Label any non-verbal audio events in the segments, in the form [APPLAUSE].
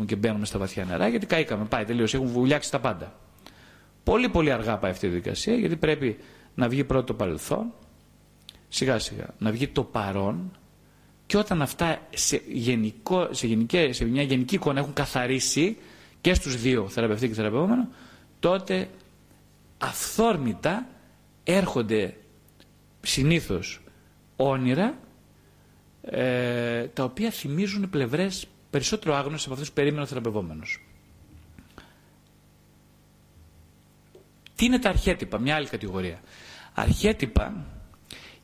πούμε, και μπαίνουμε στα βαθιά νερά, γιατί καήκαμε. Πάει τελείω. Έχουν βουλιάξει τα πάντα. Πολύ πολύ αργά πάει αυτή η διαδικασία, γιατί πρέπει να βγει πρώτο το παρελθόν, σιγά σιγά, να βγει το παρόν, και όταν αυτά σε, γενικό, σε, γενική, σε μια γενική εικόνα έχουν καθαρίσει και στους δύο θεραπευτή και θεραπευόμενο, τότε αυθόρμητα έρχονται συνήθως όνειρα ε, τα οποία θυμίζουν πλευρές περισσότερο άγνωσες από αυτούς που περίμενε ο θεραπευόμενος. Τι είναι τα αρχέτυπα, μια άλλη κατηγορία. Αρχέτυπα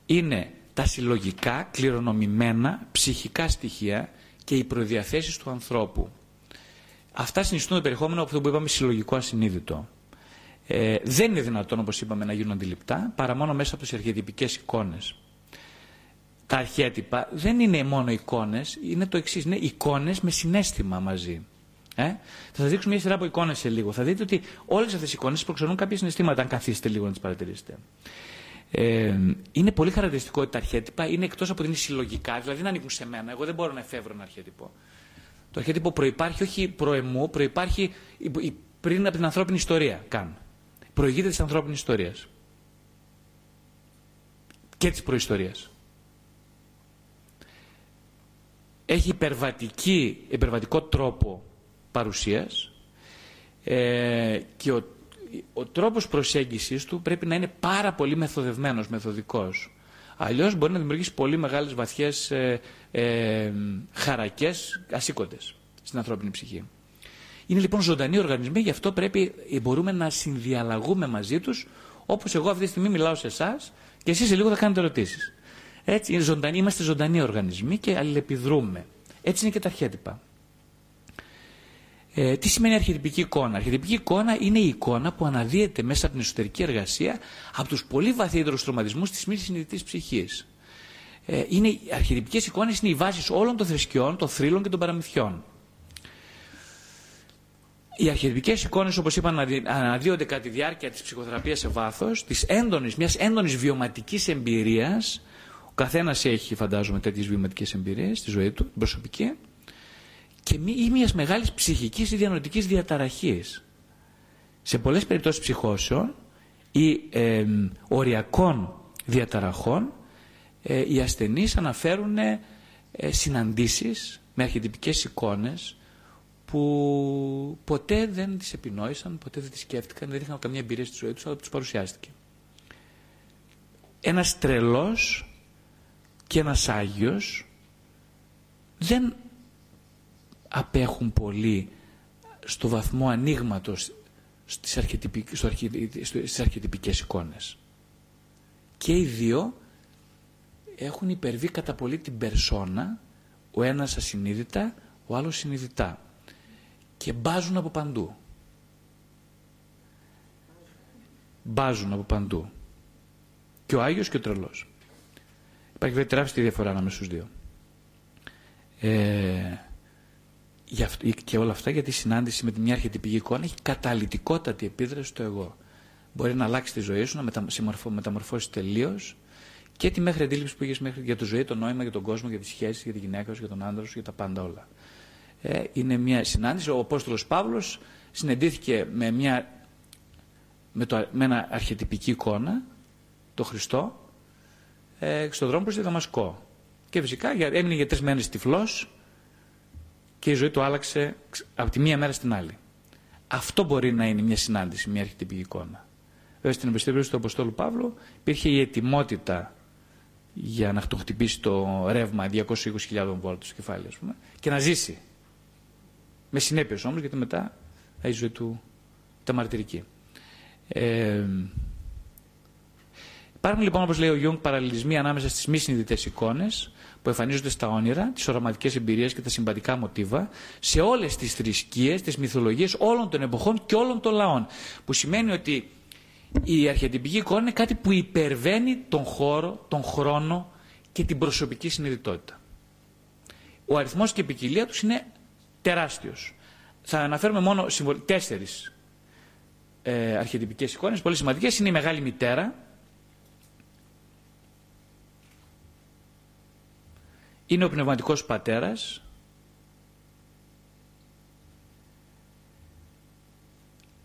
είναι τα συλλογικά, κληρονομημένα, ψυχικά στοιχεία και οι προδιαθέσεις του ανθρώπου. Αυτά συνιστούν το περιεχόμενο από αυτό που είπαμε συλλογικό ασυνείδητο. Ε, δεν είναι δυνατόν, όπως είπαμε, να γίνουν αντιληπτά παρά μόνο μέσα από τις αρχιετυπικές εικόνες. Τα αρχέτυπα δεν είναι μόνο εικόνες, είναι το εξής, είναι εικόνες με συνέστημα μαζί. Ε; Θα σας δείξω μια σειρά από εικόνες σε λίγο. Θα δείτε ότι όλες αυτές οι εικόνες προξενούν κάποια συναισθήματα, αν καθίσετε λίγο να τις παρατηρήσετε. Ε, είναι πολύ χαρακτηριστικό ότι τα αρχέτυπα είναι εκτός από ότι είναι συλλογικά, δηλαδή δεν ανήκουν σε μένα. Εγώ δεν μπορώ να εφεύρω ένα αρχέτυπο. Το αρχέτυπο προπάρχει όχι προεμού, προπάρχει πριν από την ανθρώπινη ιστορία καν. Προηγείται της ανθρώπινης ιστορίας. Και της προϊστορίας. Έχει υπερβατική, υπερβατικό τρόπο παρουσίας ε, και ο ο τρόπος προσέγγισης του πρέπει να είναι πάρα πολύ μεθοδευμένος, μεθοδικός. Αλλιώς μπορεί να δημιουργήσει πολύ μεγάλες βαθιές ε, ε, χαρακές ασήκοντες στην ανθρώπινη ψυχή. Είναι λοιπόν ζωντανοί οργανισμοί, γι' αυτό πρέπει, ε, μπορούμε να συνδιαλλαγούμε μαζί τους, όπως εγώ αυτή τη στιγμή μιλάω σε εσάς και εσείς σε λίγο θα κάνετε ερωτήσεις. Έτσι, ζωντανοί, είμαστε ζωντανοί οργανισμοί και αλληλεπιδρούμε. Έτσι είναι και τα αρχέτυπα. Ε, τι σημαίνει αρχιτυπική εικόνα; Αρχιτυπική εικόνα είναι η εικόνα που αναδύεται μέσα από την εσωτερική εργασία από τους πολύ βαθύτερους τροματισμούς της μη συνειδητής ψυχής. Ε, είναι, οι αρχιτυπικές εικόνες είναι οι βάσεις όλων των θρησκειών, των θρύλων και των παραμυθιών. Οι αρχιτυπικέ εικόνες, όπως είπα, αναδύονται κατά τη διάρκεια της ψυχοθεραπείας σε βάθος, μιας έντονης βιωματικής εμπειρίας. Ο καθένας έχει, φαντάζομαι, τέτοιες βιωματικέ εμπειρίες στη ζωή του, την προσωπική και ή μιας μεγάλης ψυχικής ή διανοητικής διαταραχής. Σε πολλές περιπτώσεις ψυχώσεων ή ε, οριακών διαταραχών ε, οι ασθενείς αναφέρουν ε, συναντήσεις με αρχιτυπικές εικόνες που ποτέ δεν τις επινόησαν, ποτέ δεν τις σκέφτηκαν, δεν είχαν καμία εμπειρία στη ζωή τους, αλλά τους παρουσιάστηκε. Ένας τρελός και ένας Άγιος δεν απέχουν πολύ στο βαθμό ανοίγματος στις, στις αρχιτυπικές εικόνες. Και οι δύο έχουν υπερβεί κατά πολύ την περσόνα, ο ένας ασυνείδητα, ο άλλος συνειδητά. Και μπάζουν από παντού. Μπάζουν από παντού. Και ο Άγιος και ο τρελός. Υπάρχει βέβαια τεράστια διαφορά ανάμεσα στους δύο. Ε, και όλα αυτά γιατί η συνάντηση με τη μια αρχιτυπική εικόνα έχει καταλητικότατη επίδραση στο εγώ. Μπορεί να αλλάξει τη ζωή σου, να μεταμορφώσεις τελείως και τη μέχρι αντίληψη που έχει μέχρι για τη ζωή, το νόημα, για τον κόσμο, για τις σχέσεις, για τη γυναίκα σου, για τον άντρα σου, για τα πάντα όλα. Ε, είναι μια συνάντηση. Ο Απόστολος Παύλος συναντήθηκε με, μια, με, το, με ένα αρχιτυπική εικόνα, το Χριστό, ε, στον δρόμο προς τη Δαμασκό. Και φυσικά έμεινε για τρεις μέρες τυφλός, και η ζωή του άλλαξε από τη μία μέρα στην άλλη. Αυτό μπορεί να είναι μια συνάντηση, μια αρχετυπική εικόνα. Βέβαια στην εμπιστευτή του Αποστόλου Παύλου υπήρχε η ετοιμότητα για να το χτυπήσει το ρεύμα 220.000 βόλτ στο κεφάλι, ας πούμε, και να ζήσει. Με συνέπειες όμως, γιατί μετά η ζωή του ήταν μαρτυρική. Ε, υπάρχουν λοιπόν, όπως λέει ο Γιούγκ, παραλληλισμοί ανάμεσα στις μη συνειδητές εικόνες που εμφανίζονται στα όνειρα, τις οραματικές εμπειρίες και τα συμπατικά μοτίβα, σε όλες τις θρησκείες, τις μυθολογίες όλων των εποχών και όλων των λαών. Που σημαίνει ότι η αρχιετυπική εικόνα είναι κάτι που υπερβαίνει τον χώρο, τον χρόνο και την προσωπική συνειδητότητα. Ο αριθμός και η ποικιλία τους είναι τεράστιος. Θα αναφέρουμε μόνο τέσσερις ε, αρχιετυπικές εικόνες, πολύ σημαντικές. Είναι η Μεγάλη Μητέρα, είναι ο πνευματικός πατέρας,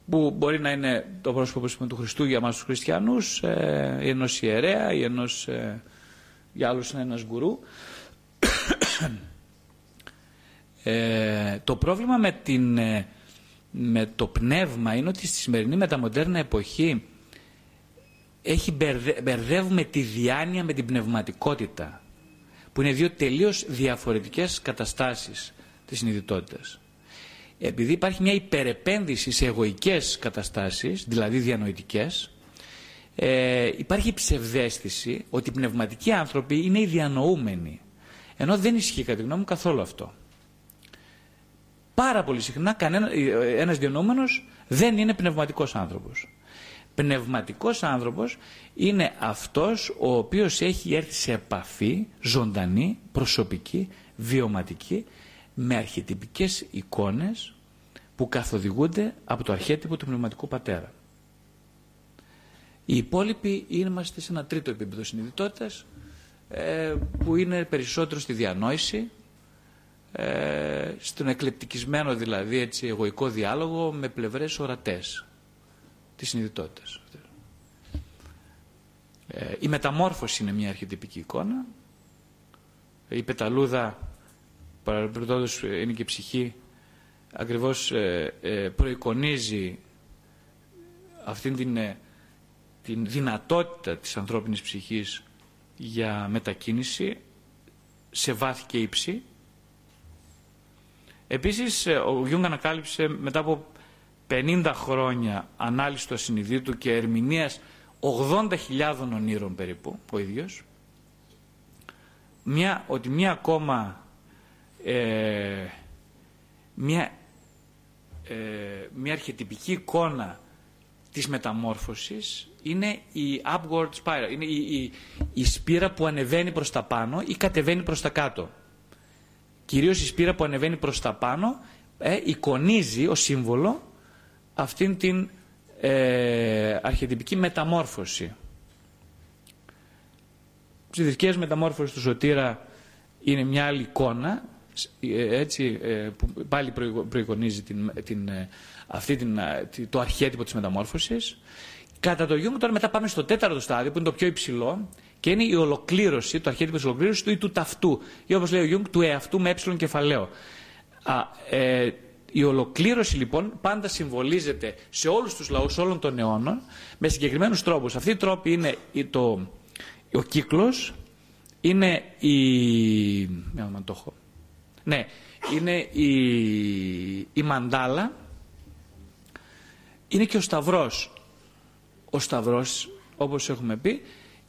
που μπορεί να είναι το πρόσωπο του Χριστού για μας τους χριστιανούς, ε, ή ενός ιερέα, ή ενός, ε, για άλλους είναι ένας γκουρού. [COUGHS] Ε, το πρόβλημα με, την, ε, με το πνεύμα είναι ότι στη σημερινή μεταμοντέρνα εποχή έχει μπερδεύουμε τη διάνοια με την πνευματικότητα που είναι δύο τελείως διαφορετικές καταστάσεις της συνειδητότητας. Επειδή υπάρχει μια υπερεπένδυση σε εγωικές καταστάσεις, δηλαδή διανοητικές, ε, υπάρχει ψευδέστηση ότι οι πνευματικοί άνθρωποι είναι οι διανοούμενοι. Ενώ δεν ισχύει κατά τη γνώμη μου καθόλου αυτό. Πάρα πολύ συχνά κανένα, ένας διανοούμενος δεν είναι πνευματικός άνθρωπος. Πνευματικός άνθρωπος είναι αυτός ο οποίος έχει έρθει σε επαφή ζωντανή, προσωπική, βιωματική με αρχιτυπικές εικόνες που καθοδηγούνται από το αρχέτυπο του πνευματικού πατέρα. Οι υπόλοιποι είμαστε σε ένα τρίτο επίπεδο συνειδητότητας ε, που είναι περισσότερο στη διανόηση, ε, στον εκλεπτικισμένο δηλαδή έτσι εγωικό διάλογο με πλευρές ορατές της συνειδητότητας. Ε, η μεταμόρφωση είναι μια αρχιτυπική εικόνα. Η πεταλούδα, παραπληκτόντως είναι και η ψυχή, ακριβώς ε, ε, προεικονίζει αυτήν την, την δυνατότητα της ανθρώπινης ψυχής για μετακίνηση σε βάθη και ύψη. Επίσης, ο Γιούγκ ανακάλυψε μετά από 50 χρόνια ανάλυση του ασυνειδήτου και ερμηνείας 80.000 ονείρων περίπου ο ίδιος μια, ότι μια ακόμα ε, μια, ε, μια αρχετυπική εικόνα της μεταμόρφωσης είναι η upward spiral, είναι η, η, η σπείρα που ανεβαίνει προς τα πάνω ή κατεβαίνει προς τα κάτω. Κυρίως η σπείρα που ανεβαίνει προς τα πάνω ε, εικονίζει ως σύμβολο αυτήν την ε, αρχετυπική μεταμόρφωση. Στις δικές μεταμόρφωσης του Σωτήρα είναι μια άλλη εικόνα, ε, έτσι, ε, που πάλι προεικονίζει την, την, ε, αυτή την, το αρχέτυπο της μεταμόρφωσης. Κατά το Γιούγκ τώρα μετά πάμε στο τέταρτο στάδιο που είναι το πιο υψηλό και είναι η ολοκλήρωση, το αρχέτυπο της ολοκλήρωσης του ή του ταυτού ή όπως λέει ο Γιούγκ του εαυτού με ε κεφαλαίο. Α, ε, η ολοκλήρωση λοιπόν πάντα συμβολίζεται σε όλους τους λαούς όλων των αιώνων με συγκεκριμένους τρόπους. Αυτοί οι τρόποι είναι το, ο κύκλος, είναι η... να το έχω. Ναι, είναι η, η μαντάλα, είναι και ο σταυρός. Ο σταυρός, όπως έχουμε πει,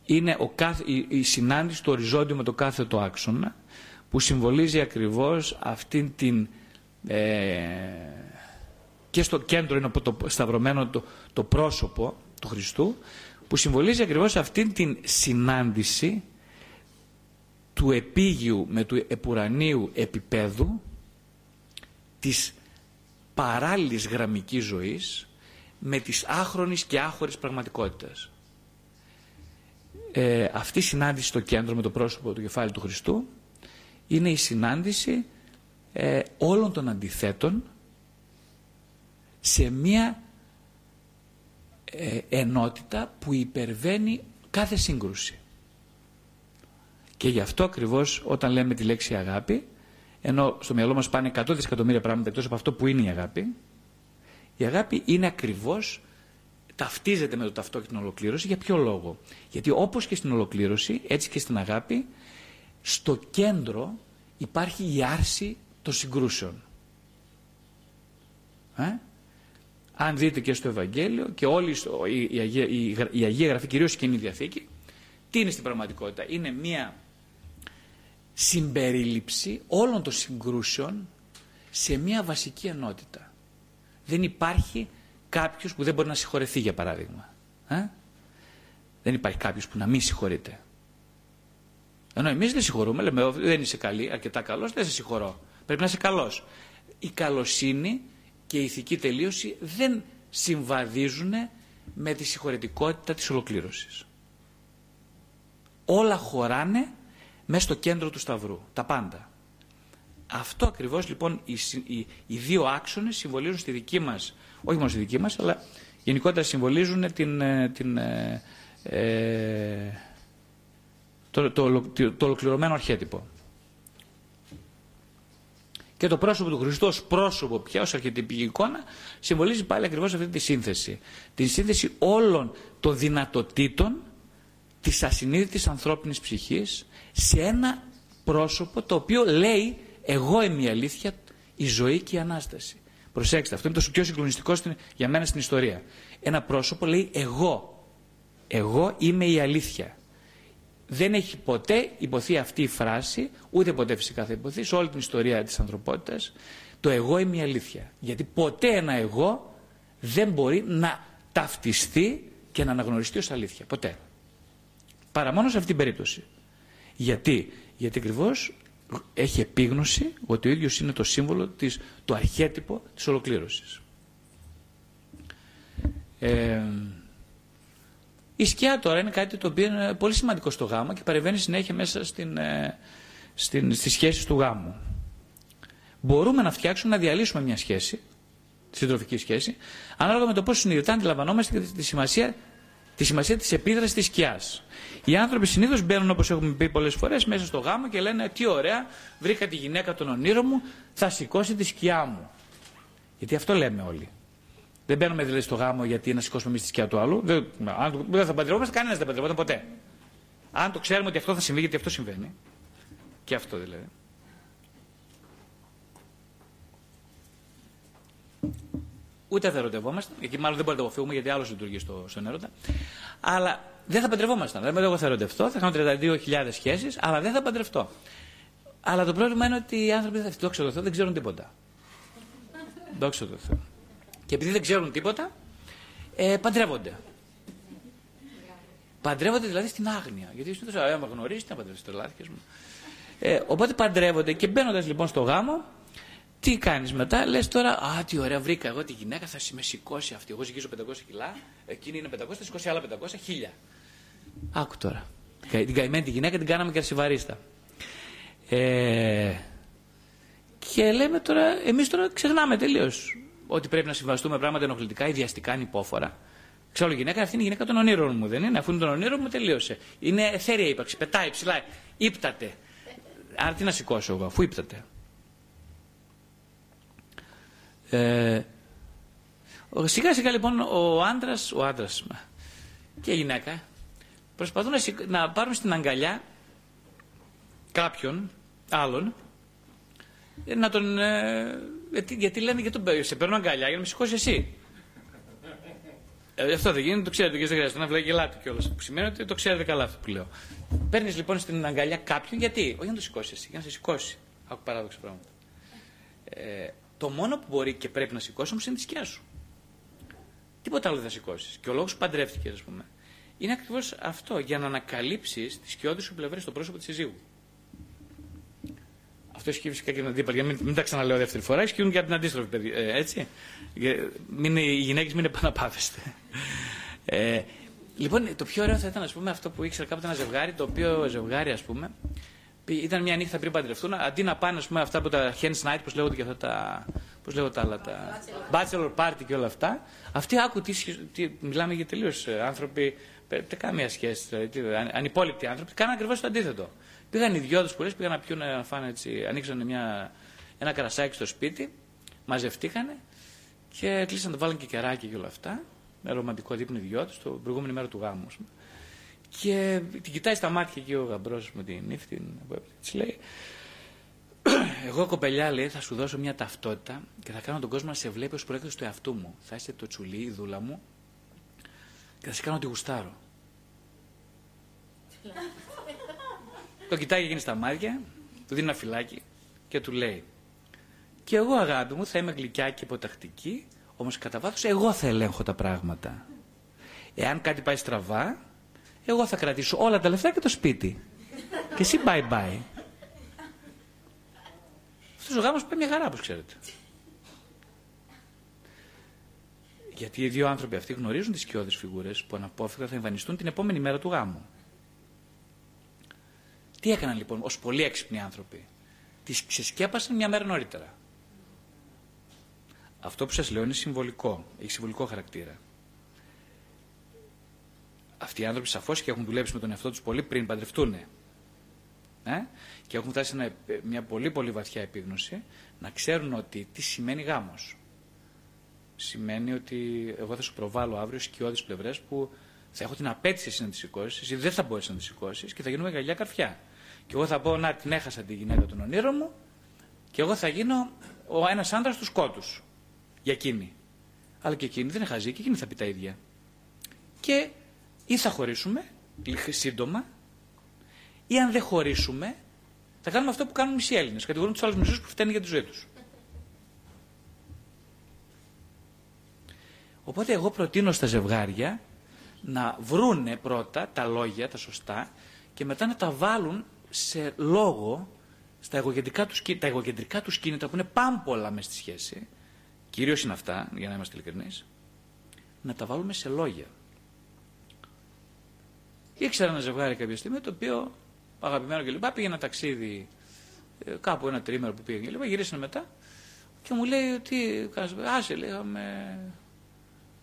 είναι ο κάθε, η, η συνάντηση του οριζόντιου με το κάθετο άξονα που συμβολίζει ακριβώς αυτήν την ε, και στο κέντρο είναι το σταυρωμένο το, το πρόσωπο του Χριστού που συμβολίζει ακριβώς αυτήν την συνάντηση του επίγειου με του επουρανίου επίπεδου της παράλληλης γραμμικής ζωής με της άχρονης και άχωρης πραγματικότητας. Ε, αυτή η συνάντηση στο κέντρο με το πρόσωπο του κεφάλι του Χριστού είναι η συνάντηση ε, όλων των αντιθέτων σε μία ε, ενότητα που υπερβαίνει κάθε σύγκρουση. Και γι' αυτό ακριβώς όταν λέμε τη λέξη αγάπη, ενώ στο μυαλό μας πάνε 100 δισεκατομμύρια πράγματα εκτός από αυτό που είναι η αγάπη, η αγάπη είναι ακριβώς, ταυτίζεται με το ταυτό και την ολοκλήρωση. Για ποιο λόγο; Γιατί όπως και στην ολοκλήρωση, έτσι και στην αγάπη, στο κέντρο υπάρχει η άρση των συγκρούσεων. Ε; Αν δείτε και στο Ευαγγέλιο και όλη η, η, Αγία, η, η Αγία Γραφή, κυρίως η Κοινή Διαθήκη, τι είναι στην πραγματικότητα; Είναι μια συμπερίληψη όλων των συγκρούσεων σε μια βασική ενότητα. Δεν υπάρχει κάποιος που δεν μπορεί να συγχωρεθεί για παράδειγμα. Ε; Δεν υπάρχει κάποιος που να μην συγχωρείται. Ενώ εμείς δεν συγχωρούμε, λέμε δεν είσαι καλή, αρκετά καλός, δεν σε συγχωρώ. Πρέπει να είσαι καλός. Η καλοσύνη και η ηθική τελείωση δεν συμβαδίζουν με τη συγχωρετικότητα της ολοκλήρωσης. Όλα χωράνε μέσα στο κέντρο του σταυρού. Τα πάντα. Αυτό ακριβώς λοιπόν οι, οι, οι δύο άξονες συμβολίζουν στη δική μας, όχι μόνο στη δική μας, αλλά γενικότερα συμβολίζουν την, ε, την, ε, ε, το, το, το, το ολοκληρωμένο αρχέτυπο. Και το πρόσωπο του Χριστού ως πρόσωπο πια, ως αρχιτυπική εικόνα, συμβολίζει πάλι ακριβώς αυτή τη σύνθεση. Την σύνθεση όλων των δυνατοτήτων της ασυνείδητης ανθρώπινης ψυχής σε ένα πρόσωπο το οποίο λέει εγώ είμαι η αλήθεια, η ζωή και η Ανάσταση. Προσέξτε, αυτό είναι το πιο συγκλονιστικό για μένα στην ιστορία. Ένα πρόσωπο λέει εγώ. Εγώ είμαι η αλήθεια. Δεν έχει ποτέ υποθεί αυτή η φράση, ούτε ποτέ φυσικά θα υποθεί, σε όλη την ιστορία της ανθρωπότητας, το εγώ είμαι η αλήθεια. Γιατί ποτέ ένα εγώ δεν μπορεί να ταυτιστεί και να αναγνωριστεί ως αλήθεια. Ποτέ. Παρά μόνο σε αυτή την περίπτωση. Γιατί, Γιατί ακριβώς έχει επίγνωση ότι ο ίδιος είναι το σύμβολο, της, το αρχέτυπο της ολοκλήρωσης. Ε, η σκιά τώρα είναι κάτι το οποίο είναι πολύ σημαντικό στο γάμο και παρεμβαίνει συνέχεια μέσα στην, ε, στην, στις σχέσεις του γάμου. Μπορούμε να φτιάξουμε, να διαλύσουμε μια σχέση, συντροφική σχέση, ανάλογα με το πώς συνειδητά αντιλαμβανόμαστε τη σημασία, τη σημασία της επίδρασης της σκιάς. Οι άνθρωποι συνήθως μπαίνουν, όπως έχουμε πει πολλές φορές, μέσα στο γάμο και λένε Τι ωραία, βρήκα τη γυναίκα των ονείρων μου, θα σηκώσει τη σκιά μου. Γιατί αυτό λέμε όλοι. Δεν μπαίνουμε δηλαδή στο γάμο γιατί να σηκώσουμε εμείς τη σκιά του άλλου. Δεν, αν δεν θα παντρευόμαστε, κανένας δεν παντρευόταν ποτέ. Αν το ξέρουμε ότι αυτό θα συμβεί, γιατί αυτό συμβαίνει. Και αυτό δηλαδή. Ούτε θα ερωτευόμαστε, εκεί μάλλον δεν μπορούμε να το αποφύγουμε γιατί άλλος λειτουργεί στο, στον έρωτα. Αλλά δεν θα παντρευόμασταν. Δηλαδή, εγώ θα ερωτευτώ, θα κάνω 32.000 σχέσεις, αλλά δεν θα παντρευτώ. Αλλά το πρόβλημα είναι ότι οι άνθρωποι, δόξα τω Θεώ, δεν ξέρουν τίποτα. Δόξα τω Θεώ. Και επειδή δεν ξέρουν τίποτα, ε, παντρεύονται. Παντρεύονται δηλαδή στην άγνοια. Γιατί συνήθω, άμα γνωρίζεις, να παντρεύεις, τρελάθηκες μου. Ε, οπότε παντρεύονται και μπαίνοντας λοιπόν στο γάμο, τι κάνεις μετά, λες τώρα, Α, τι ωραία, βρήκα εγώ τη γυναίκα, θα με σηκώσει αυτή. Εγώ ζυγίζω 500 κιλά, εκείνη είναι 500, θα σηκώσει άλλα 500, χίλια. Άκου τώρα. Την καημένη τη γυναίκα την κάναμε και Ε, και λέμε τώρα, εμείς τώρα ξεχνάμε τελείως ότι πρέπει να συμβαστούμε πράγματα ενοχλητικά, ιδιαστικά, ανυπόφορα. Ξέρω, γυναίκα, αυτή είναι η γυναίκα των ονείρων μου, δεν είναι; Αφού είναι των ονείρων μου, τελείωσε. Είναι εθέρια ύπαρξη. Πετάει ψηλά. Ήπταται. Άρα τι να σηκώσω εγώ, αφού ύπταται. Ε, σιγά σιγά λοιπόν ο άντρας, ο άντρας και η γυναίκα προσπαθούν να, να πάρουν στην αγκαλιά κάποιον άλλον να τον. Ε, γιατί, γιατί λένε για τον σε παίρνω αγκαλιά για να με σηκώσει εσύ. Ε, αυτό δεν γίνεται, το ξέρετε και δεν χρειάζεται να βλέπει γελάτε κιόλας. Που σημαίνει ότι το ξέρετε καλά αυτό που λέω. Παίρνεις λοιπόν στην αγκαλιά κάποιον γιατί, όχι για να το σηκώσει εσύ, για να σε σηκώσει. Άκου παράδοξο πράγματα. Ε, το μόνο που μπορεί και πρέπει να σηκώσει όμω είναι τη σκιά σου. Τίποτα άλλο δεν θα σηκώσεις. Και ο λόγος που παντρεύτηκες, ας πούμε, είναι ακριβώς αυτό, για να ανακαλύψεις τι σκιώδει σου πλευρέ στο πρόσωπο της συζύγου. Αυτό ισχύει φυσικά και την αντίπαλη. Για μην, μην τα ξαναλέω δεύτερη φορά, ισχύουν και από την αντίστροφη, παιδί, ε, έτσι. Μην, οι γυναίκες μην επαναπάβεστε. Ε, λοιπόν, το πιο ωραίο θα ήταν, ας πούμε, αυτό που ήξερα κάποτε ένα ζευγάρι, το οποίο ζευγάρι, ας πούμε, ήταν μια νύχτα πριν παντρευτούν, αντί να πάνε, ας πούμε, αυτά που τα hen night, πώς λέγονται και αυτά τα. Πώς λέγονται τα άλλα, τα. Bachelor party και όλα αυτά. Αυτοί άκου τι, τι μιλάμε για τελείως ε, άνθρωποι. Δεν καμία σχέση. Δηλαδή, ανυπόλοιπτοι άνθρωποι. Κάναν ακριβώς το αντίθετο. Πήγαν οι δυο τους που πήγαν να πιούν, να φάνε έτσι. Ανοίξαν μια, ένα καρασάκι στο σπίτι, μαζευτήκανε και κλείσαν, βάλαν και κεράκι και όλα αυτά. Με ρομαντικό δείπνο οι δυο τους, την προηγούμενη μέρα του γάμου. Και την κοιτάει στα μάτια και ο γαμπρός με την νύφτη, της λέει, εγώ κοπελιά λέει θα σου δώσω μια ταυτότητα και θα κάνω τον κόσμο να σε βλέπει ως προέκτος του εαυτού μου. Θα είσαι το τσουλί, η δούλα μου και θα σε κάνω τη γουστάρω. Το κοιτάει γίνει στα μάτια, του δίνει ένα φυλάκι και του λέει και εγώ αγάπη μου θα είμαι γλυκιά και υποτακτική, όμως κατά βάθος εγώ θα ελέγχω τα πράγματα. Εάν κάτι πάει στραβά, εγώ θα κρατήσω όλα τα λεφτά και το σπίτι. και εσύ bye bye. Αυτός ο γάμος πάει μια χαρά, όπως ξέρετε. Γιατί οι δύο άνθρωποι αυτοί γνωρίζουν τις σκιώδεις φιγούρες που αναπόφευκτα θα εμφανιστούν την επόμενη μέρα του γάμου. Τι έκαναν λοιπόν ως πολύ έξυπνοι άνθρωποι; τις ξεσκέπασαν μια μέρα νωρίτερα. Αυτό που σας λέω είναι συμβολικό, έχει συμβολικό χαρακτήρα. Αυτοί οι άνθρωποι σαφώς και έχουν δουλέψει με τον εαυτό τους πολύ πριν παντρευτούν. Ε; Και έχουν φτάσει σε μια πολύ πολύ βαθιά επίγνωση να ξέρουν ότι τι σημαίνει γάμος. Σημαίνει ότι εγώ θα σου προβάλλω αύριο σκιώδεις πλευρές που θα έχω την απέτηση εσύ να τη σηκώσεις, εσύ δεν θα μπορέσεις να τη σηκώσεις και θα γίνουμε γαλλιά καρφιά. Και εγώ θα πω να την έχασα τη γυναίκα των ονείρων μου και εγώ θα γίνω ο ένας άντρα του σκότους. Για εκείνη. Αλλά και εκείνη δεν είναι χαζή και εκείνη θα πει τα ίδια. Και ή θα χωρίσουμε σύντομα ή αν δεν χωρίσουμε θα κάνουμε αυτό που κάνουν μισοί Έλληνες. Κατηγορούν τους άλλους μισούς που φταίνουν για τη ζωή τους. Οπότε εγώ προτείνω στα ζευγάρια να βρούνε πρώτα τα λόγια, τα σωστά και μετά να τα βάλουν σε λόγο στα εγωκεντρικά τους, τα εγωκεντρικά τους κίνητα που είναι πάμπολα μες στη σχέση, κυρίως είναι αυτά, για να είμαστε ειλικρινείς, να τα βάλουμε σε λόγια. Ήξερα ένα ζευγάρι κάποια στιγμή το οποίο αγαπημένο κλπ. Πήγε ένα ταξίδι ε, κάπου ένα τρίμερο που πήγε κλπ. Γυρίσανε μετά και μου λέει ότι άσε λέγαμε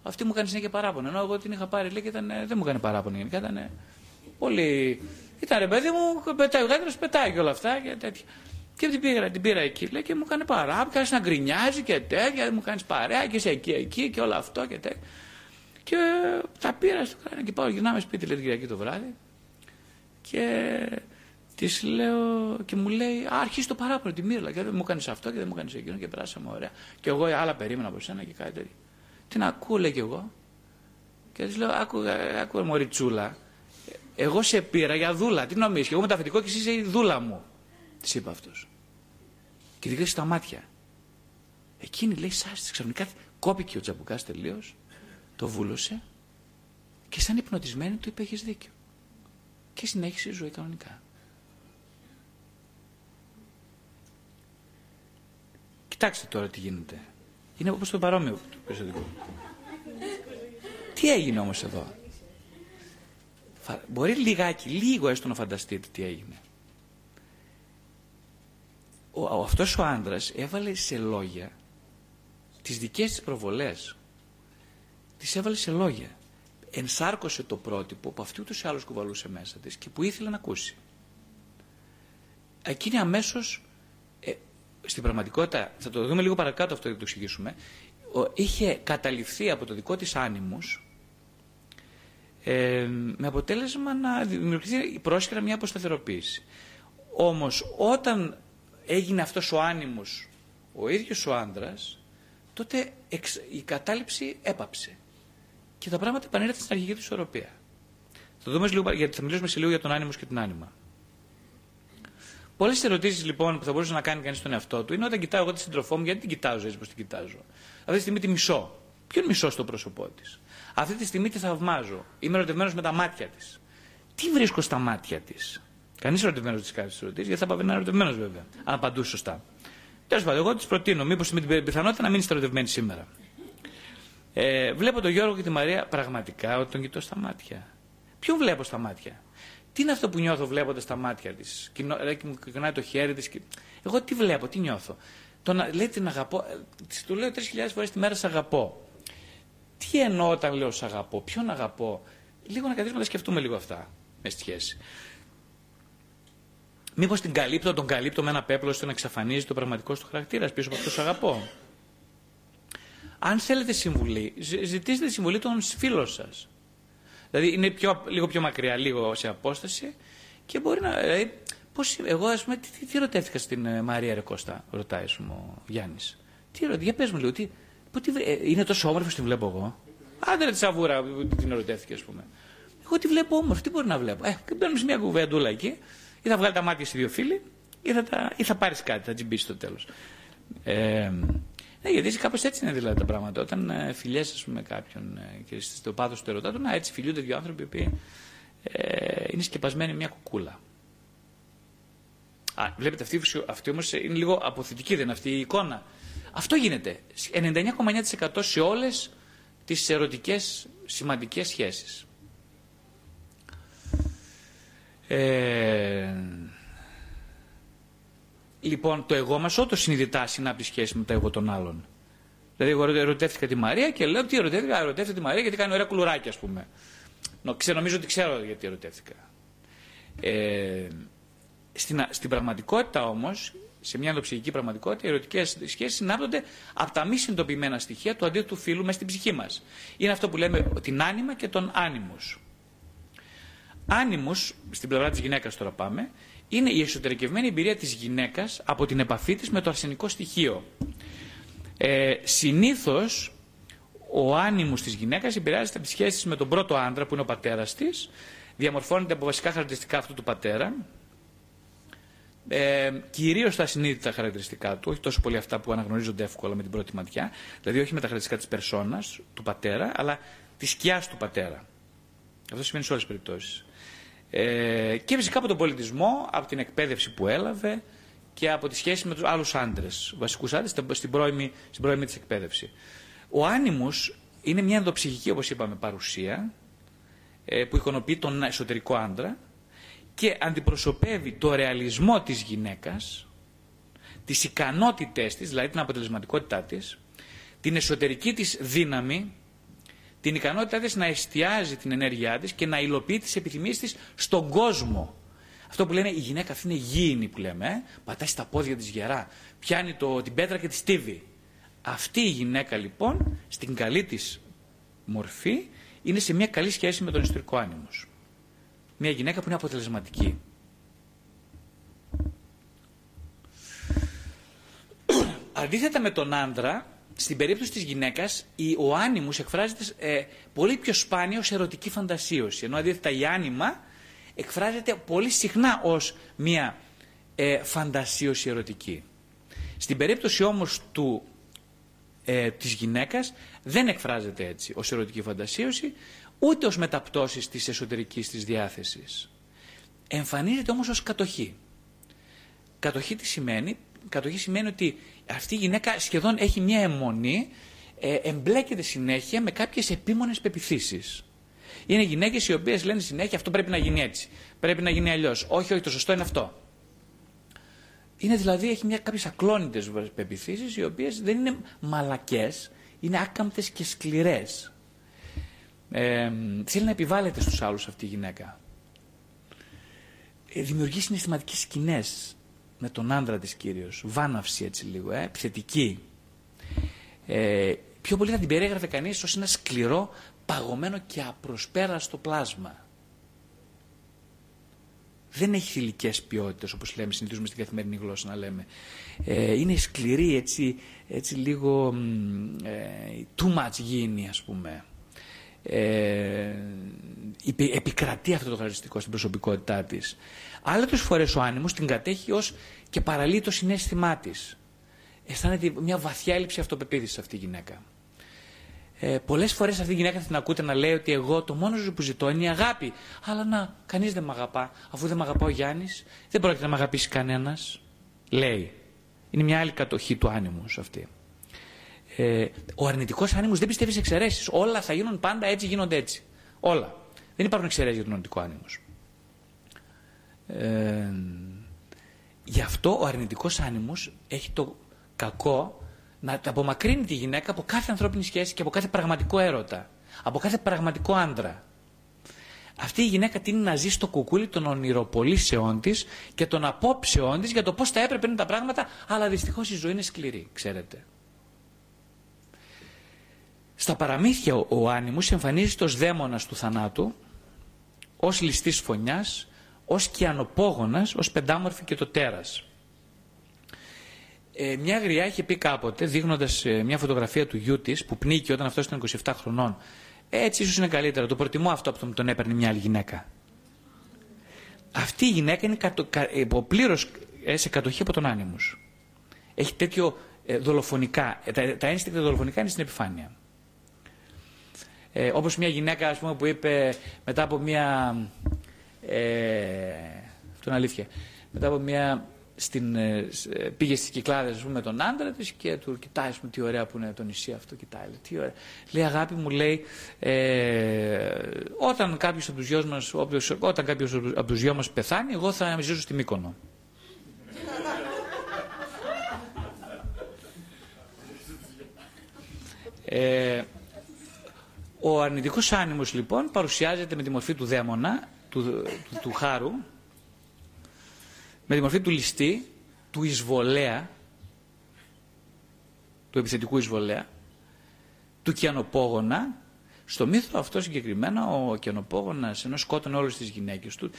αυτή μου κάνει συνέχεια παράπονο. Ενώ εγώ την είχα πάρει λέει και ήταν, δεν μου κάνει παράπονο γενικά. Ήταν πολύ. Ήταν ρε παιδί μου, πετάει ο γάτρο, πετάει και όλα αυτά και τέτοια. Και την πήρα, την πήρα εκεί λέει, και μου κάνει παράπονο, κάνεις να γκρινιάζει και τέτοια. Μου κάνεις παρέα και σε εκεί, εκεί και όλο αυτό και τέτοια. Και τα πήρα στο κράνο και πάω, γυρνάμε σπίτι λέει την Κυριακή το βράδυ. Και της λέω και μου λέει, Α, αρχίσει το παράπονο, τη μύρλα. Και δεν μου κάνεις αυτό και δεν μου κάνεις εκείνο και περάσαμε ωραία. Και εγώ άλλα περίμενα από σένα και κάτι τέτοιο. Την ακούω, λέει και εγώ. Και της λέω, άκου, άκου μοριτσούλα. Εγώ σε πήρα για δούλα. Τι νομίζεις, και εγώ με και εσύ είσαι η δούλα μου. Της είπα αυτός. Και τη στα μάτια. Εκείνη λέει, σάστη, ξαφνικά κόπηκε ο τσαμπουκάς τελείως. Το βούλωσε. Και σαν υπνοτισμένη του είπε: Έχεις δίκιο. Και συνέχισε η ζωή κανονικά. Κοιτάξτε τώρα τι γίνεται. Είναι όπως το παρόμοιο του περιστατικού. Τι έγινε όμως εδώ; Μπορεί λιγάκι, λίγο έστω να φανταστείτε τι έγινε. Ο, ο, αυτός ο άντρας έβαλε σε λόγια τις δικές της προβολές. Τις έβαλε σε λόγια. Ενσάρκωσε το πρότυπο που αυτή ούτως ή άλλως κουβαλούσε μέσα της και που ήθελε να ακούσει. Εκείνη αμέσως στην πραγματικότητα, θα το δούμε λίγο παρακάτω αυτό για το εξηγήσουμε, είχε καταληφθεί από το δικό της άνιμους ε, με αποτέλεσμα να δημιουργηθεί πρόσχερα μια αποσταθεροποίηση. Όμως όταν έγινε αυτός ο άνιμος ο ίδιος ο άνδρας, τότε η κατάληψη έπαψε. Και τα πράγματα επανέλθαν στην αρχική του ισορροπία. Θα, δούμε λίγο, γιατί θα μιλήσουμε σε λίγο για τον άνιμος και την άνιμα. Πολλές ερωτήσεις λοιπόν που θα μπορούσε να κάνει κανείς στον εαυτό του είναι όταν κοιτάω εγώ τη σύντροφό μου, γιατί την κοιτάζω έτσι πώ την κοιτάζω. Αυτή τη στιγμή τη μισώ. Ποιο είναι μισό στο πρόσωπό της; Αυτή τη στιγμή τη θαυμάζω. Είμαι ερωτευμένος με τα μάτια της. Τι βρίσκω στα μάτια της; Κανείς ερωτευμένος τη κάνει τις ερωτήσεις, γιατί θα πάει να είναι ερωτευμένος βέβαια. Αν απαντούσε σωστά. Τέλος πάντων, εγώ τη προτείνω, μήπως με την πιθανότητα να μην είστε ερωτευμένοι σήμερα. Ε, βλέπω τον Γιώργο και τη Μαρία πραγματικά ότι τον κοιτώ στα μάτια. Ποιον βλέπω στα μάτια; Τι είναι αυτό που νιώθω βλέποντας τα μάτια της; Και μου κουνάει το χέρι της. Και... Εγώ τι βλέπω, τι νιώθω; Το να λέει την αγαπώ. Ε, τη του λέω 3.000 φορές τη μέρα σε αγαπώ. Τι εννοώ όταν λέω σε αγαπώ, ποιον αγαπώ; Λίγο να καθίσουμε να σκεφτούμε λίγο αυτά μες στη σχέση. Μήπως την καλύπτω, τον καλύπτω με ένα πέπλο ώστε να εξαφανίζει το πραγματικό του χαρακτήρα πίσω από αυτό το αγαπώ. Αν θέλετε συμβουλή, ζητήστε τη συμβουλή των φίλων σας. Δηλαδή είναι πιο, λίγο πιο μακριά, λίγο σε απόσταση και μπορεί να. Δηλαδή, πώς, εγώ, ας πούμε, τι, τι, τι ρωτήθηκα στην ε, Μαρία Ρεκώστα, ρωτάει μου ο Γιάννης. Τι ρωτή, για πες μου λίγο, τι, που, τι, ε, είναι τόσο όμορφη, τη βλέπω εγώ. Άντε ρε τη σαβούρα που την ερωτεύτηκε, ας πούμε. Εγώ τη βλέπω όμορφη, τι μπορεί να βλέπω. Ε, και μπαίνουμε σε μια κουβεντούλα εκεί, ή θα βγάλει τα μάτια σε δύο φίλοι, ή θα, τα, ή θα πάρεις κάτι, θα τζιμπήσει στο τέλος. Ε, ναι, γιατί κάπως έτσι είναι δηλαδή τα πράγματα. Όταν ε, φιλιέσαι με κάποιον ε, και στο πάθος του ερωτά του, να έτσι φιλιούνται δύο άνθρωποι που ε, είναι σκεπασμένοι μια κουκούλα. Α, βλέπετε, αυτή, αυτή όμως είναι λίγο αποθητική, δεν είναι αυτή η εικόνα. Αυτό γίνεται. 99,9% σε όλες τις ερωτικές σημαντικές σχέσεις. Ε, λοιπόν το εγώ μας όντως συνειδητά συνάπτει σχέση με το εγώ των άλλων. Δηλαδή, εγώ ερωτεύτηκα τη Μαρία και λέω τι ερωτεύτηκα, ερωτεύτηκα τη Μαρία γιατί κάνει ωραία κουλουράκια, ας πούμε. Νομίζω ότι ξέρω γιατί ερωτεύτηκα. Ε, στην, στην πραγματικότητα όμως, σε μια ενδοψυχική πραγματικότητα, οι ερωτικές σχέσεις συνάπτονται από τα μη συνειδητοποιημένα στοιχεία του αντίθετου φύλου μέσα στην ψυχή μας. Είναι αυτό που λέμε την άνοιμα και τον άνιμους. Άνιμους, στην πλευρά της γυναίκας τώρα πάμε, είναι η εσωτερικευμένη εμπειρία της γυναίκας από την επαφή της με το αρσενικό στοιχείο. Ε, Συνήθως ο άνιμο της γυναίκας επηρεάζεται από τις σχέσεις με τον πρώτο άντρα που είναι ο πατέρας της, διαμορφώνεται από βασικά χαρακτηριστικά αυτού του πατέρα, ε, κυρίως τα συνείδητα χαρακτηριστικά του, όχι τόσο πολύ αυτά που αναγνωρίζονται εύκολα με την πρώτη ματιά, δηλαδή όχι με τα χαρακτηριστικά της περσόνας, του πατέρα, αλλά τη σκιά του πατέρα. Αυτό σημαίνει σε όλες τις περιπτώσεις. Ε, και φυσικά από τον πολιτισμό, από την εκπαίδευση που έλαβε και από τη σχέση με τους άλλους άντρες, βασικούς άντρες, στην πρώιμη, στην πρώιμη της εκπαίδευση. Ο άνιμο είναι μια ενδοψυχική, όπως είπαμε, παρουσία ε, που εικονοποιεί τον εσωτερικό άντρα και αντιπροσωπεύει το ρεαλισμό της γυναίκας, τις ικανότητές της, δηλαδή την αποτελεσματικότητά της, την εσωτερική της δύναμη, την ικανότητά της να εστιάζει την ενέργειά της και να υλοποιεί τις επιθυμίες της στον κόσμο. Αυτό που λένε η γυναίκα αυτή είναι γήινη που λέμε, ε; πατάει στα πόδια της γερά, πιάνει το, την πέτρα και της στίβει. Αυτή η γυναίκα λοιπόν, στην καλή της μορφή, είναι σε μια καλή σχέση με τον ιστορικό άνεμος μια γυναίκα που είναι αποτελεσματική. Αντίθετα με τον άντρα, στην περίπτωση της γυναίκας, ο άνιμος εκφράζεται ε, πολύ πιο σπάνια ως ερωτική φαντασίωση. Ενώ αντίθετα η άνιμα εκφράζεται πολύ συχνά ως μια ε, φαντασίωση ερωτική. Στην περίπτωση όμως του, ε, της γυναίκας δεν εκφράζεται έτσι ως ερωτική φαντασίωση, ούτε ως μεταπτώσεις της εσωτερικής της διάθεσης. Εμφανίζεται όμως ως κατοχή. Κατοχή τι σημαίνει; Κατοχή σημαίνει ότι αυτή η γυναίκα σχεδόν έχει μια αιμονή, ε, εμπλέκεται συνέχεια με κάποιες επίμονες πεπιθήσεις. Είναι γυναίκες οι οποίες λένε συνέχεια αυτό πρέπει να γίνει έτσι, πρέπει να γίνει αλλιώς. Όχι, όχι, το σωστό είναι αυτό. Είναι δηλαδή, έχει μια, κάποιες ακλόνητες πεπιθήσεις οι οποίες δεν είναι μαλακές, είναι άκαμπτες και σκληρές. Ε, θέλει να επιβάλλεται στους άλλους αυτή η γυναίκα. Ε, δημιουργεί συναισθηματικές σκηνές με τον άντρα της κύριος. Βάναυση έτσι λίγο, ε, επιθετική. Ε, πιο πολύ θα την περιέγραφε κανείς ως ένα σκληρό, παγωμένο και απροσπέραστο πλάσμα. Δεν έχει θηλυκές ποιότητες όπως λέμε, συνηθίζουμε στην καθημερινή γλώσσα να λέμε. Ε, είναι σκληρή, έτσι, έτσι λίγο ε, too much γίνει, ας πούμε ε, επικρατεί αυτό το χαρακτηριστικό στην προσωπικότητά της. Άλλε φορές ο άνεμος την κατέχει ως και παραλύει το συνέστημά της. Αισθάνεται μια βαθιά έλλειψη αυτοπεποίθησης αυτή η γυναίκα. Ε, Πολλές φορές αυτή η γυναίκα θα την ακούτε να λέει ότι εγώ το μόνο που ζητώ είναι η αγάπη. Αλλά να, κανείς δεν με αγαπά. Αφού δεν με αγαπά ο Γιάννης, δεν πρόκειται να με αγαπήσει κανένας. Λέει. Είναι μια άλλη κατοχή του άνεμου αυτή. Ε, ο αρνητικός άνεμο δεν πιστεύεις σε εξαιρέσεις. Όλα θα γίνουν πάντα έτσι, γίνονται έτσι. Όλα. Δεν υπάρχουν εξαιρέσεις για τον αρνητικό άνεμο. Ε, γι' αυτό ο αρνητικός άνεμο έχει το κακό να απομακρύνει τη γυναίκα από κάθε ανθρώπινη σχέση και από κάθε πραγματικό έρωτα. Από κάθε πραγματικό άντρα. Αυτή η γυναίκα τίνει να ζει στο κουκούλι των ονειροπολίσεών της και των απόψεών της για το πώς θα έπρεπε να είναι τα πράγματα, αλλά δυστυχώς η ζωή είναι σκληρή, ξέρετε. Στα παραμύθια ο, ο Άνιμους εμφανίζεται ως δαίμονας του θανάτου, ως ληστής φωνιάς, ως κιανοπόγονας, ως πεντάμορφη και το τέρας. Ε, μια γριά είχε πει κάποτε, δείχνοντας ε, μια φωτογραφία του γιού της, που πνίκει όταν αυτός ήταν 27 χρονών, έτσι ίσως είναι καλύτερο, το προτιμώ αυτό που τον έπαιρνε μια άλλη γυναίκα. Αυτή η γυναίκα είναι κατο, κα, ε, πλήρως ε, σε κατοχή από τον Άνιμους. Έχει τέτοιο ε, δολοφονικά, τα, τα ένστικτα δολοφονικά είναι στην επιφάνεια. Ε, όπως μια γυναίκα ας πούμε, που είπε μετά από μια... Ε, αυτό είναι αλήθεια. Μετά από μια... Στην, ε, ε, πήγε στις κυκλάδες ας πούμε, με τον άντρα της και του κοιτάει πούμε, τι ωραία που είναι το νησί αυτό. Κοιτάει, λέει, τι ωραία. Λέει αγάπη μου λέει ε, όταν κάποιος από τους γιος μας, όποιος, όταν κάποιος από τους γιος μας πεθάνει εγώ θα ζήσω στη Μύκονο. ε, ο αρνητικός άνιμος λοιπόν παρουσιάζεται με τη μορφή του δαίμονα, του, του, του χάρου, με τη μορφή του ληστή, του εισβολέα, του επιθετικού εισβολέα, του κιανοπόγονα. Στο μύθο αυτό συγκεκριμένα ο κιανοπόγονα ενώ σκότωνε όλες τις γυναίκες του,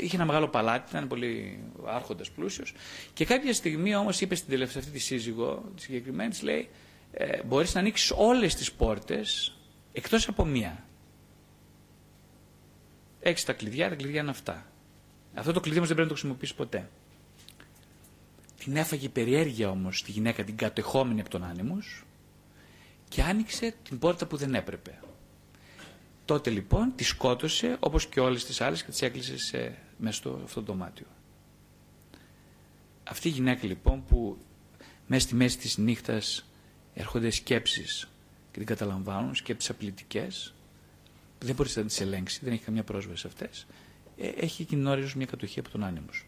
είχε ένα μεγάλο παλάτι, ήταν πολύ άρχοντας πλούσιος. Και κάποια στιγμή όμως είπε στην τελευταία αυτή τη σύζυγο, τη συγκεκριμένη, λέει: ε, Μπορείς να ανοίξεις όλες τις πόρτες εκτός από μία. Έχεις τα κλειδιά, τα κλειδιά είναι αυτά. Αυτό το κλειδί μα δεν πρέπει να το χρησιμοποιήσεις ποτέ. Την έφαγε η περιέργεια όμως τη γυναίκα την κατεχόμενη από τον άνεμος και άνοιξε την πόρτα που δεν έπρεπε. Τότε λοιπόν τη σκότωσε όπως και όλες τις άλλες και τις έκλεισε σε, μέσα στο αυτό το δωμάτιο. Αυτή η γυναίκα λοιπόν που μέσα στη μέση της νύχτας έρχονται σκέψεις και την καταλαμβάνουν, σκέψεις απειλητικές, δεν μπορείς να τις ελέγξεις, δεν έχει καμιά πρόσβαση σε αυτές, ε, έχει την ώρα μια κατοχή από τον άνεμος.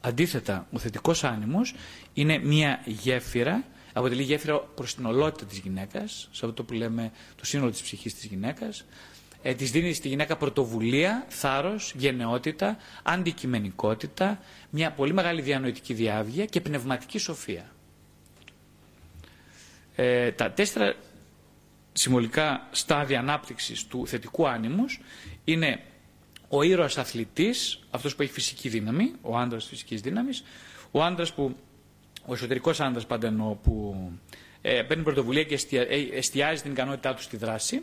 Αντίθετα, ο θετικός άνεμος είναι μια γέφυρα αποτελεί γέφυρα προς την ολότητα της γυναίκας, σε αυτό που λέμε το σύνολο της ψυχής της γυναίκας. Ε, της δίνει στη γυναίκα πρωτοβουλία, θάρρος, γενναιότητα, αντικειμενικότητα, μια πολύ μεγάλη διανοητική διάβγεια και πνευματική σοφία. Ε, τα τέσσερα συμβολικά στάδια ανάπτυξης του θετικού άνεμους είναι ο ήρωας αθλητής, αυτός που έχει φυσική δύναμη, ο άντρας φυσικής δύναμης, ο άντρας που ο εσωτερικός άντρας πάντα εννοώ που ε, παίρνει πρωτοβουλία και ε, εστιάζει την ικανότητά του στη δράση.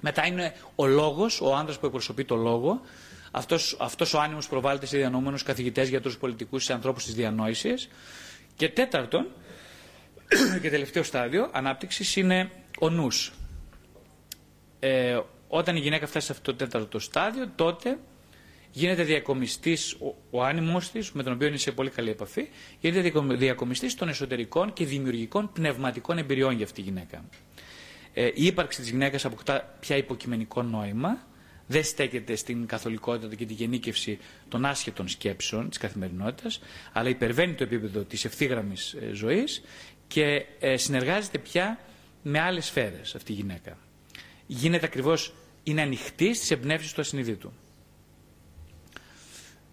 Μετά είναι ο λόγος, ο άντρας που εκπροσωπεί το λόγο. Αυτός, αυτός ο άνεμος προβάλλεται σε διανοούμενους καθηγητές, γιατρούς πολιτικούς, σε ανθρώπους της διανόησης. Και τέταρτον, [COUGHS] και τελευταίο στάδιο ανάπτυξης είναι ο νους. Ε, όταν η γυναίκα φτάσει σε αυτό το τέταρτο στάδιο, τότε γίνεται διακομιστής ο, ο άνιμο της, με τον οποίο είναι σε πολύ καλή επαφή, γίνεται διακομιστής των εσωτερικών και δημιουργικών πνευματικών εμπειριών για αυτή τη γυναίκα. Ε, η ύπαρξη της γυναίκας αποκτά πια υποκειμενικό νόημα, δεν στέκεται στην καθολικότητα και τη γενίκευση των άσχετων σκέψεων της καθημερινότητας, αλλά υπερβαίνει το επίπεδο της ευθύγραμμης ε, ζωής και ε, συνεργάζεται πια με άλλες σφαίρες αυτή η γυναίκα. Γίνεται ακριβώς, είναι ανοιχτή στις εμπνεύσεις του ασυνειδήτου.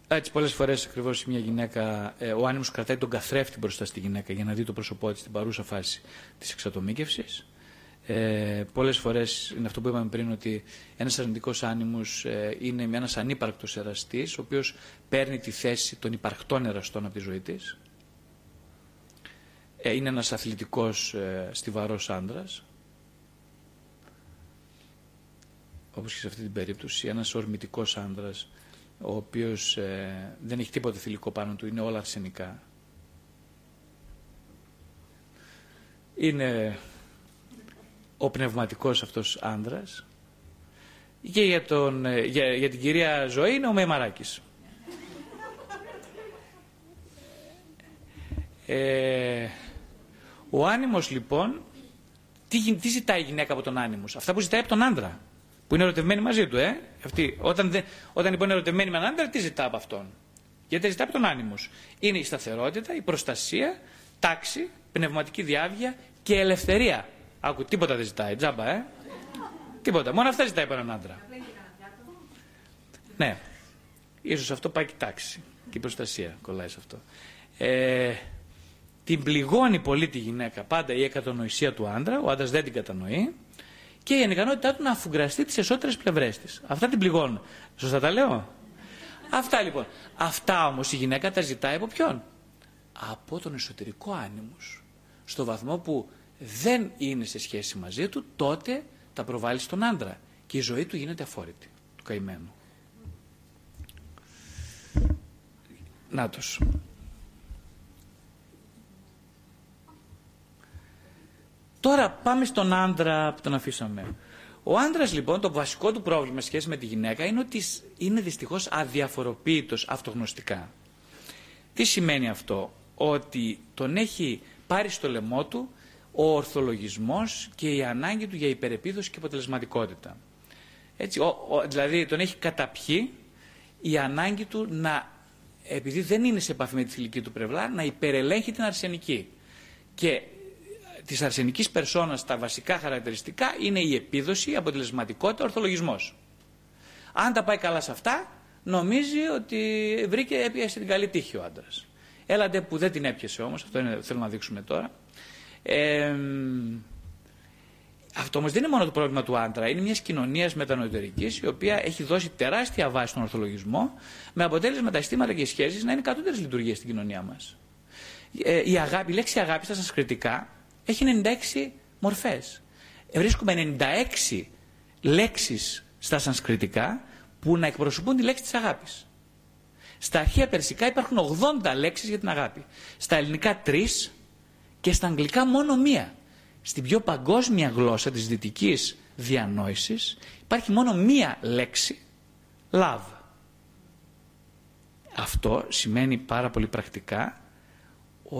Έτσι, πολλές φορές ακριβώς μια γυναίκα, ε, ο άνεμος κρατάει τον καθρέφτη μπροστά στη γυναίκα για να δει το πρόσωπό της στην παρούσα φάση της εξατομίκευσης. Ε, πολλές φορές είναι αυτό που είπαμε πριν, ότι ένας αρνητικός άνεμος ε, είναι ένας ανύπαρκτος εραστής, ο οποίος παίρνει τη θέση των υπαρκτών εραστών από τη ζωή της. Ε, είναι ένας αθλητικός ε, στιβαρός άντρας. Όπως και σε αυτή την περίπτωση, ένας ορμητικός άντρας ο οποίος ε, δεν έχει τίποτα θηλυκό πάνω του, είναι όλα αρσενικά. Είναι ο πνευματικός αυτός άνδρας και για, τον, ε, για, για την κυρία Ζωή είναι ο Μεμαράκης. Ε, ο άνιμος λοιπόν, τι, τι ζητάει η γυναίκα από τον άνιμος, αυτά που ζητάει από τον άντρα που είναι ερωτευμένη μαζί του, ε; Αυτή, όταν, δεν, όταν λοιπόν είναι ερωτευμένη με έναν άντρα, τι ζητά από αυτόν; Γιατί ζητά από τον άνιμο. Είναι η σταθερότητα, η προστασία, τάξη, πνευματική διάβγεια και ελευθερία. Άκου, τίποτα δεν ζητάει, τζάμπα, ε; Τίποτα. Μόνο αυτά ζητάει από έναν άντρα. Ναι. Ίσως αυτό πάει και τάξη. Και η προστασία κολλάει σε αυτό. Ε, την πληγώνει πολύ τη γυναίκα πάντα η εκατονοησία του άντρα. Ο άντρας δεν την κατανοεί και η ανικανότητά του να αφουγκραστεί τις εσωτερέ πλευρές της. Αυτά την πληγώνουν. Σωστά τα λέω; Αυτά λοιπόν. Αυτά όμως η γυναίκα τα ζητάει από ποιον; Από τον εσωτερικό άνεμος. Στο βαθμό που δεν είναι σε σχέση μαζί του, τότε τα προβάλλει στον άντρα. Και η ζωή του γίνεται αφόρητη, του καημένου. Νάτος. Τώρα πάμε στον άντρα που τον αφήσαμε. Ο άντρας λοιπόν το βασικό του πρόβλημα σχέση με τη γυναίκα είναι ότι είναι δυστυχώς αδιαφοροποίητος αυτογνωστικά. Τι σημαίνει αυτό, ότι τον έχει πάρει στο λαιμό του ο ορθολογισμός και η ανάγκη του για υπερεπίδοση και αποτελεσματικότητα. Έτσι, ο, δηλαδή τον έχει καταπιεί η ανάγκη του να, επειδή δεν είναι σε επαφή με τη θηλυκή του πλευρά, να υπερελέγχει την αρσενική. Και της αρσενικής περσόνας τα βασικά χαρακτηριστικά είναι η επίδοση, η αποτελεσματικότητα, ο ορθολογισμός. Αν τα πάει καλά σε αυτά, νομίζει ότι βρήκε, έπιασε την καλή τύχη ο άντρας. Έλατε που δεν την έπιασε όμως, αυτό είναι, θέλω να δείξουμε τώρα. Ε, αυτό όμως δεν είναι μόνο το πρόβλημα του άντρα, είναι μιας κοινωνίας μετανοητερική η οποία έχει δώσει τεράστια βάση στον ορθολογισμό, με αποτέλεσμα τα αισθήματα και οι σχέσεις να είναι κατώτερες λειτουργίες στην κοινωνία μας. Ε, η, αγάπη, η λέξη αγάπη στα σανσκριτικά έχει 96 μορφές. Ε, βρίσκουμε 96 λέξεις στα σανσκριτικά που να εκπροσωπούν τη λέξη της αγάπης. Στα αρχαία περσικά υπάρχουν 80 λέξεις για την αγάπη. Στα ελληνικά 3 και στα αγγλικά μόνο μία στην πιο παγκόσμια γλώσσα της δυτικής διανόησης υπάρχει μόνο μία λέξη, love. Αυτό σημαίνει πάρα πολύ πρακτικά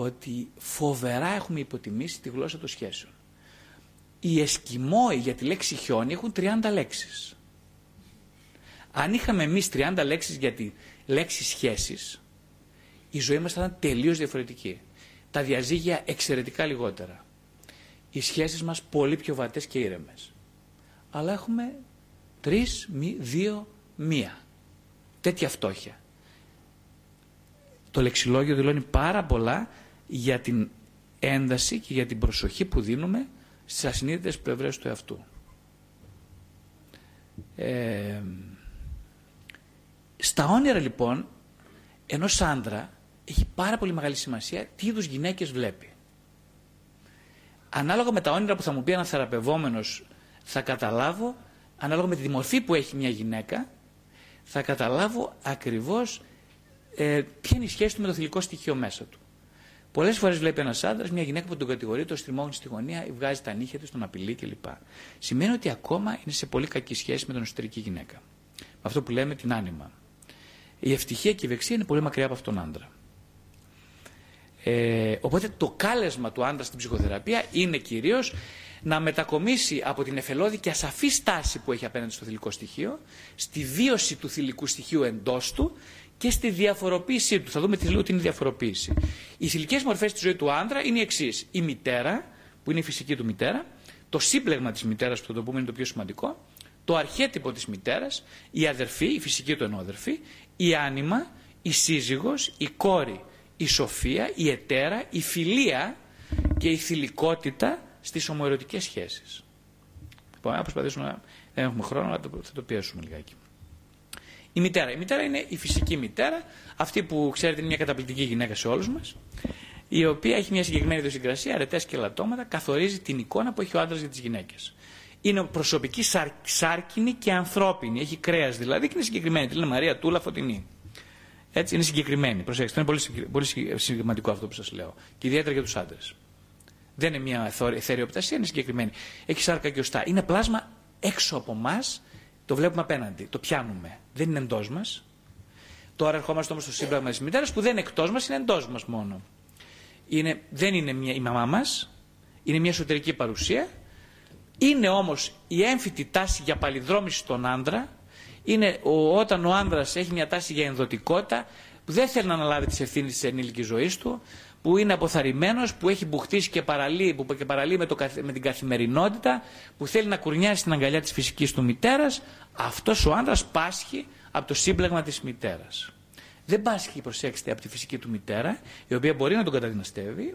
ότι φοβερά έχουμε υποτιμήσει τη γλώσσα των σχέσεων. Οι Εσκιμόοι για τη λέξη χιόνι έχουν 30 λέξεις. Αν είχαμε εμείς 30 λέξεις για τη λέξη σχέσεις, η ζωή μας θα ήταν τελείως διαφορετική. Τα διαζύγια εξαιρετικά λιγότερα οι σχέσεις μας πολύ πιο βατές και ήρεμες. Αλλά έχουμε τρεις, μη, δύο, μία. Τέτοια φτώχεια. Το λεξιλόγιο δηλώνει πάρα πολλά για την ένταση και για την προσοχή που δίνουμε στις ασυνείδητες πλευρές του εαυτού. Ε, στα όνειρα λοιπόν ενός άντρα έχει πάρα πολύ μεγάλη σημασία τι είδους γυναίκες βλέπει ανάλογα με τα όνειρα που θα μου πει ένα θεραπευόμενος, θα καταλάβω, ανάλογα με τη μορφή που έχει μια γυναίκα, θα καταλάβω ακριβώς ε, ποια είναι η σχέση του με το θηλυκό στοιχείο μέσα του. Πολλές φορές βλέπει ένας άντρας μια γυναίκα που τον κατηγορεί, το στριμώχνει στη γωνία, βγάζει τα νύχια του, τον απειλεί κλπ. Σημαίνει ότι ακόμα είναι σε πολύ κακή σχέση με την εσωτερική γυναίκα. Με αυτό που λέμε την άνοιμα. Η ευτυχία και η ευεξία είναι πολύ μακριά από αυτόν τον άντρα. Ε, οπότε το κάλεσμα του άντρα στην ψυχοθεραπεία είναι κυρίως να μετακομίσει από την εφελώδη και ασαφή στάση που έχει απέναντι στο θηλυκό στοιχείο, στη βίωση του θηλυκού στοιχείου εντός του και στη διαφοροποίησή του. Θα δούμε τι λέω ότι είναι η διαφοροποίηση. Οι θηλυκές μορφές στη ζωή του άντρα είναι οι εξής. Η μητέρα, που είναι η φυσική του μητέρα, το σύμπλεγμα της μητέρας, που θα το πούμε είναι το πιο σημαντικό, το αρχέτυπο της μητέρας, η αδερφή, η φυσική του ενόδερφη, η άνοιμα, η σύζυγος, η κόρη, η σοφία, η ετέρα, η φιλία και η θηλυκότητα στις ομοερωτικές σχέσεις. Λοιπόν, να προσπαθήσουμε να... Δεν έχουμε χρόνο, αλλά θα το πιέσουμε λιγάκι. Η μητέρα. Η μητέρα είναι η φυσική μητέρα, αυτή που ξέρετε είναι μια καταπληκτική γυναίκα σε όλους μας, η οποία έχει μια συγκεκριμένη ιδιοσυγκρασία, αρετές και λατώματα, καθορίζει την εικόνα που έχει ο άντρας για τις γυναίκες. Είναι προσωπική σάρ, σάρκινη και ανθρώπινη, έχει κρέας δηλαδή και είναι συγκεκριμένη. Τη λένε Μαρία Τούλα Φωτεινή. Έτσι είναι συγκεκριμένη. Προσέξτε, είναι πολύ, πολύ σημαντικό αυτό που σας λέω. Και ιδιαίτερα για τους άντρες. Δεν είναι μια εθεριοπτασία, είναι συγκεκριμένη. Έχει σάρκα και οστά. Είναι πλάσμα έξω από εμά, το βλέπουμε απέναντι, το πιάνουμε. Δεν είναι εντός μας. Τώρα ερχόμαστε όμως στο σύμπραγμα της μητέρας που δεν είναι εκτός μας, είναι εντός μας μόνο. Είναι, δεν είναι μια, η μαμά μας, είναι μια εσωτερική παρουσία. Είναι όμως η έμφυτη τάση για παλιδρόμηση στον άντρα, είναι ο, όταν ο άνδρας έχει μια τάση για ενδοτικότητα που δεν θέλει να αναλάβει τις ευθύνες της ενήλικης ζωής του, που είναι αποθαρρυμένος, που έχει μπουχτίσει και παραλύει, που και παραλύει με, το, με την καθημερινότητα, που θέλει να κουρνιάσει την αγκαλιά της φυσικής του μητέρας, αυτός ο άνδρας πάσχει από το σύμπλεγμα της μητέρας. Δεν πάσχει, προσέξτε, από τη φυσική του μητέρα, η οποία μπορεί να τον καταδυναστεύει,